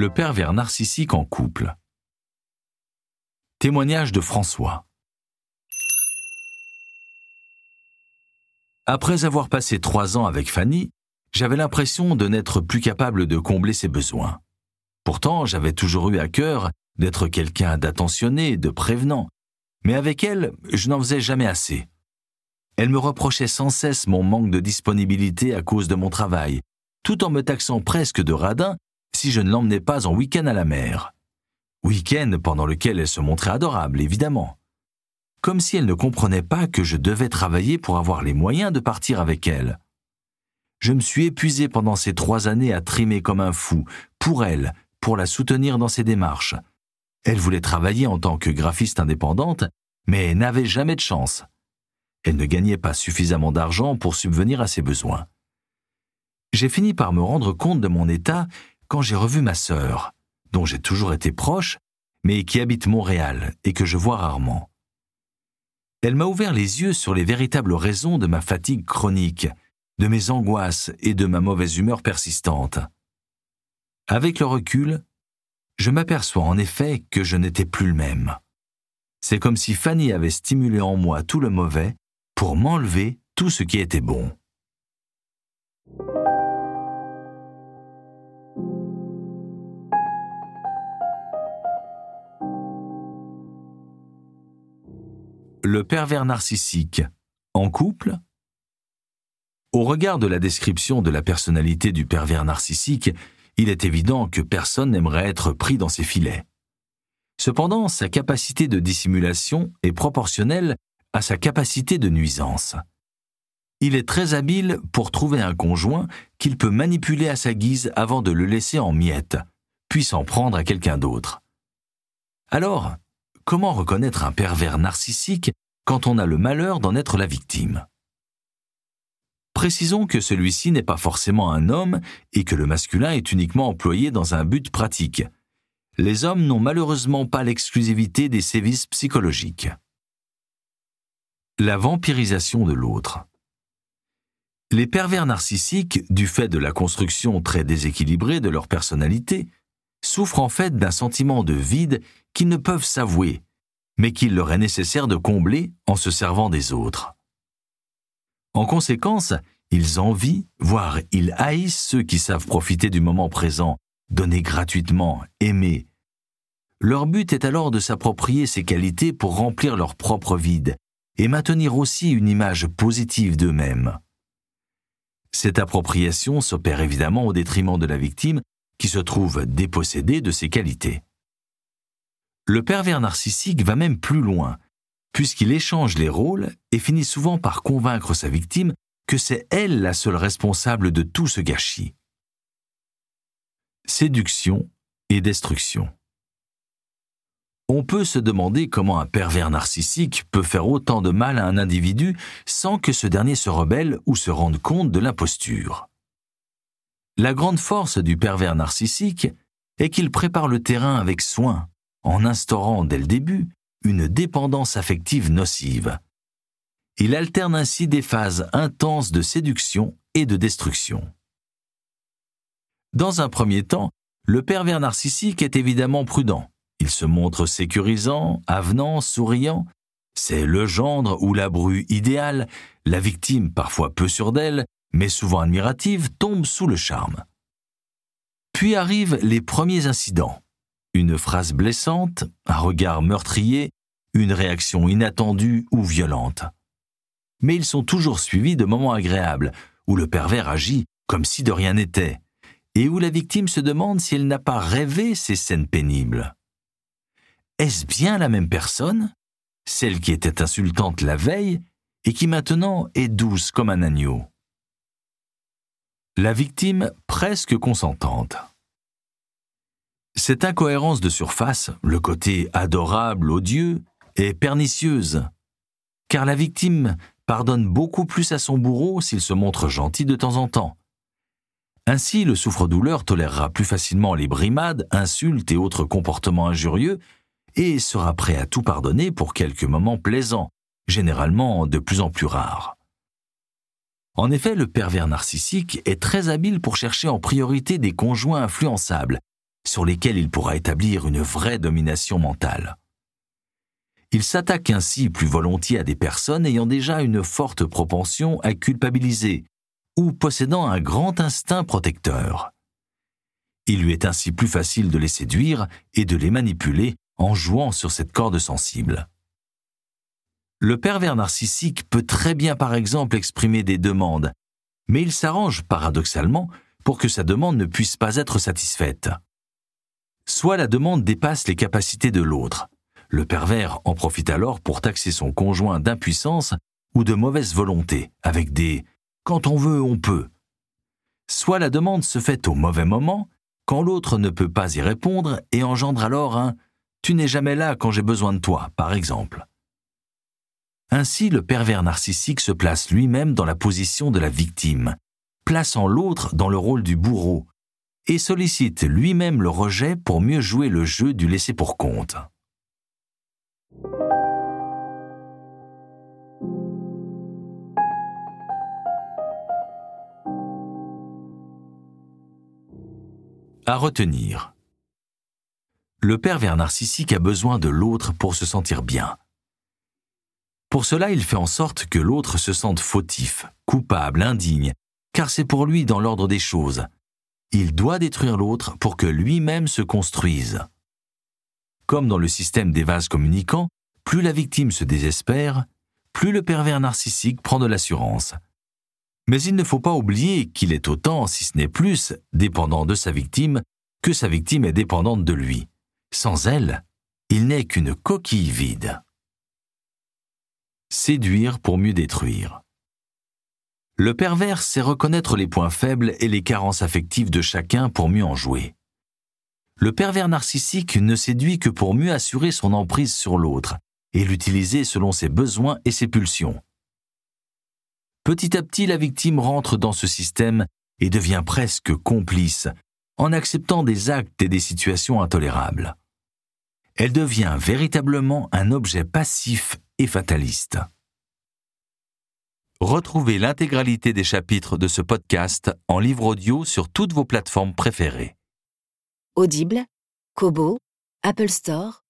Le pervers narcissique en couple. Témoignage de François. Après avoir passé trois ans avec Fanny, j'avais l'impression de n'être plus capable de combler ses besoins. Pourtant, j'avais toujours eu à cœur d'être quelqu'un d'attentionné, de prévenant, mais avec elle, je n'en faisais jamais assez. Elle me reprochait sans cesse mon manque de disponibilité à cause de mon travail, tout en me taxant presque de radin si je ne l'emmenais pas en week-end à la mer. Week-end pendant lequel elle se montrait adorable, évidemment. Comme si elle ne comprenait pas que je devais travailler pour avoir les moyens de partir avec elle. Je me suis épuisé pendant ces trois années à trimer comme un fou, pour elle, pour la soutenir dans ses démarches. Elle voulait travailler en tant que graphiste indépendante, mais n'avait jamais de chance. Elle ne gagnait pas suffisamment d'argent pour subvenir à ses besoins. J'ai fini par me rendre compte de mon état quand j'ai revu ma sœur, dont j'ai toujours été proche, mais qui habite Montréal et que je vois rarement. Elle m'a ouvert les yeux sur les véritables raisons de ma fatigue chronique, de mes angoisses et de ma mauvaise humeur persistante. Avec le recul, je m'aperçois en effet que je n'étais plus le même. C'est comme si Fanny avait stimulé en moi tout le mauvais pour m'enlever tout ce qui était bon. Le pervers narcissique, en couple Au regard de la description de la personnalité du pervers narcissique, il est évident que personne n'aimerait être pris dans ses filets. Cependant, sa capacité de dissimulation est proportionnelle à sa capacité de nuisance. Il est très habile pour trouver un conjoint qu'il peut manipuler à sa guise avant de le laisser en miettes, puis s'en prendre à quelqu'un d'autre. Alors, comment reconnaître un pervers narcissique quand on a le malheur d'en être la victime? Précisons que celui-ci n'est pas forcément un homme et que le masculin est uniquement employé dans un but pratique. Les hommes n'ont malheureusement pas l'exclusivité des sévices psychologiques. La vampirisation de l'autre. Les pervers narcissiques, du fait de la construction très déséquilibrée de leur personnalité, souffrent en fait d'un sentiment de vide qu'ils ne peuvent s'avouer, mais qu'il leur est nécessaire de combler en se servant des autres. En conséquence, ils envient, voire ils haïssent ceux qui savent profiter du moment présent, donner gratuitement, aimer. Leur but est alors de s'approprier ces qualités pour remplir leur propre vide et maintenir aussi une image positive d'eux-mêmes. Cette appropriation s'opère évidemment au détriment de la victime qui se trouve dépossédée de ses qualités. Le pervers narcissique va même plus loin, puisqu'il échange les rôles et finit souvent par convaincre sa victime que c'est elle la seule responsable de tout ce gâchis. Séduction et destruction. On peut se demander comment un pervers narcissique peut faire autant de mal à un individu sans que ce dernier se rebelle ou se rende compte de l'imposture. La grande force du pervers narcissique est qu'il prépare le terrain avec soin, en instaurant dès le début une dépendance affective nocive. Il alterne ainsi des phases intenses de séduction et de destruction. Dans un premier temps, le pervers narcissique est évidemment prudent. Il se montre sécurisant, avenant, souriant. C'est le gendre ou la bru idéale. La victime, parfois peu sûre d'elle, mais souvent admirative, tombe sous le charme. Puis arrivent les premiers incidents. Une phrase blessante, un regard meurtrier, une réaction inattendue ou violente. Mais ils sont toujours suivis de moments agréables, où le pervers agit comme si de rien n'était, et où la victime se demande si elle n'a pas rêvé ces scènes pénibles. Est-ce bien la même personne, celle qui était insultante la veille et qui maintenant est douce comme un agneau? La victime presque consentante. Cette incohérence de surface, le côté adorable, odieux, est pernicieuse, car la victime pardonne beaucoup plus à son bourreau s'il se montre gentil de temps en temps. Ainsi, le souffre-douleur tolérera plus facilement les brimades, insultes et autres comportements injurieux, et sera prêt à tout pardonner pour quelques moments plaisants, généralement de plus en plus rares. En effet, le pervers narcissique est très habile pour chercher en priorité des conjoints influençables, sur lesquels il pourra établir une vraie domination mentale. Il s'attaque ainsi plus volontiers à des personnes ayant déjà une forte propension à culpabiliser ou possédant un grand instinct protecteur. Il lui est ainsi plus facile de les séduire et de les manipuler en jouant sur cette corde sensible. Le pervers narcissique peut très bien par exemple exprimer des demandes, mais il s'arrange paradoxalement pour que sa demande ne puisse pas être satisfaite. Soit la demande dépasse les capacités de l'autre. Le pervers en profite alors pour taxer son conjoint d'impuissance ou de mauvaise volonté, avec des ⁇ quand on veut, on peut ⁇ Soit la demande se fait au mauvais moment, quand l'autre ne peut pas y répondre et engendre alors un ⁇ Tu n'es jamais là quand j'ai besoin de toi ⁇ par exemple. Ainsi, le pervers narcissique se place lui-même dans la position de la victime, plaçant l'autre dans le rôle du bourreau, et sollicite lui-même le rejet pour mieux jouer le jeu du laisser pour compte. À retenir. Le pervers narcissique a besoin de l'autre pour se sentir bien. Pour cela, il fait en sorte que l'autre se sente fautif, coupable, indigne, car c'est pour lui dans l'ordre des choses. Il doit détruire l'autre pour que lui-même se construise. Comme dans le système des vases communicants, plus la victime se désespère, plus le pervers narcissique prend de l'assurance. Mais il ne faut pas oublier qu'il est autant, si ce n'est plus, dépendant de sa victime que sa victime est dépendante de lui. Sans elle, il n'est qu'une coquille vide. Séduire pour mieux détruire. Le pervers sait reconnaître les points faibles et les carences affectives de chacun pour mieux en jouer. Le pervers narcissique ne séduit que pour mieux assurer son emprise sur l'autre et l'utiliser selon ses besoins et ses pulsions. Petit à petit, la victime rentre dans ce système et devient presque complice en acceptant des actes et des situations intolérables. Elle devient véritablement un objet passif fataliste. Retrouvez l'intégralité des chapitres de ce podcast en livre audio sur toutes vos plateformes préférées. Audible, Kobo, Apple Store